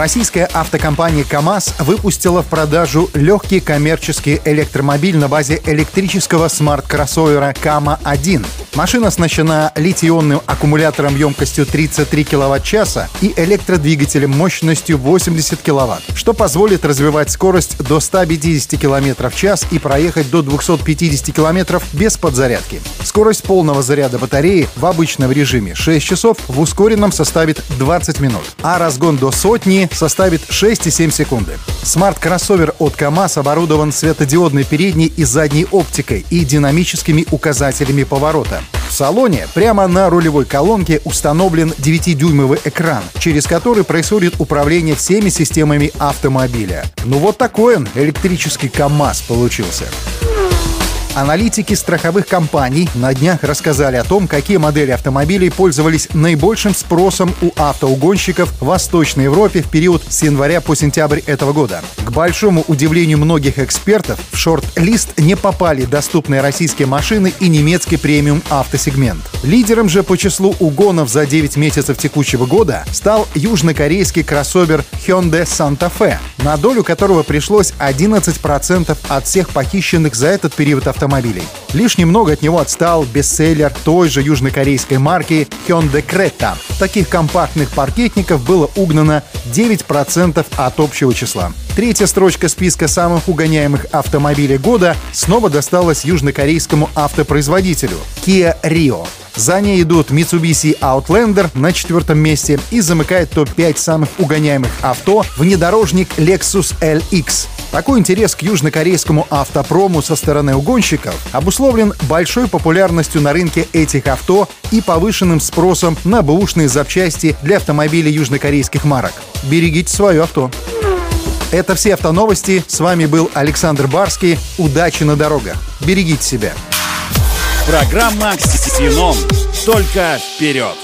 Российская автокомпания КАМАЗ выпустила в продажу легкий коммерческий электромобиль на базе электрического смарт-кроссовера КАМА-1. Машина оснащена литий-ионным аккумулятором емкостью 33 кВт-часа и электродвигателем мощностью 80 кВт, что позволит развивать скорость до 150 км в час и проехать до 250 км без подзарядки. Скорость полного заряда батареи в обычном режиме 6 часов, в ускоренном составит 20 минут, а разгон до сотни составит 6,7 секунды. Смарт-кроссовер от КАМАЗ оборудован светодиодной передней и задней оптикой и динамическими указателями поворота. В салоне прямо на рулевой колонке установлен 9-дюймовый экран, через который происходит управление всеми системами автомобиля. Ну вот такой он, электрический КАМАЗ получился. Аналитики страховых компаний на днях рассказали о том, какие модели автомобилей пользовались наибольшим спросом у автоугонщиков в Восточной Европе в период с января по сентябрь этого года. К большому удивлению многих экспертов, в шорт-лист не попали доступные российские машины и немецкий премиум автосегмент. Лидером же по числу угонов за 9 месяцев текущего года стал южнокорейский кроссовер Hyundai Santa Fe, на долю которого пришлось 11% от всех похищенных за этот период автомобилей. Лишь немного от него отстал бестселлер той же южнокорейской марки Hyundai Creta. Таких компактных паркетников было угнано 9% от общего числа. Третья строчка списка самых угоняемых автомобилей года снова досталась южнокорейскому автопроизводителю Kia Rio. За ней идут Mitsubishi Outlander на четвертом месте и замыкает топ-5 самых угоняемых авто внедорожник Lexus LX. Такой интерес к южнокорейскому автопрому со стороны угонщиков обусловлен большой популярностью на рынке этих авто и повышенным спросом на бэушные запчасти для автомобилей южнокорейских марок. Берегите свое авто. Это все автоновости. С вами был Александр Барский. Удачи на дорогах. Берегите себя. Программа «Ксеном». Только вперед!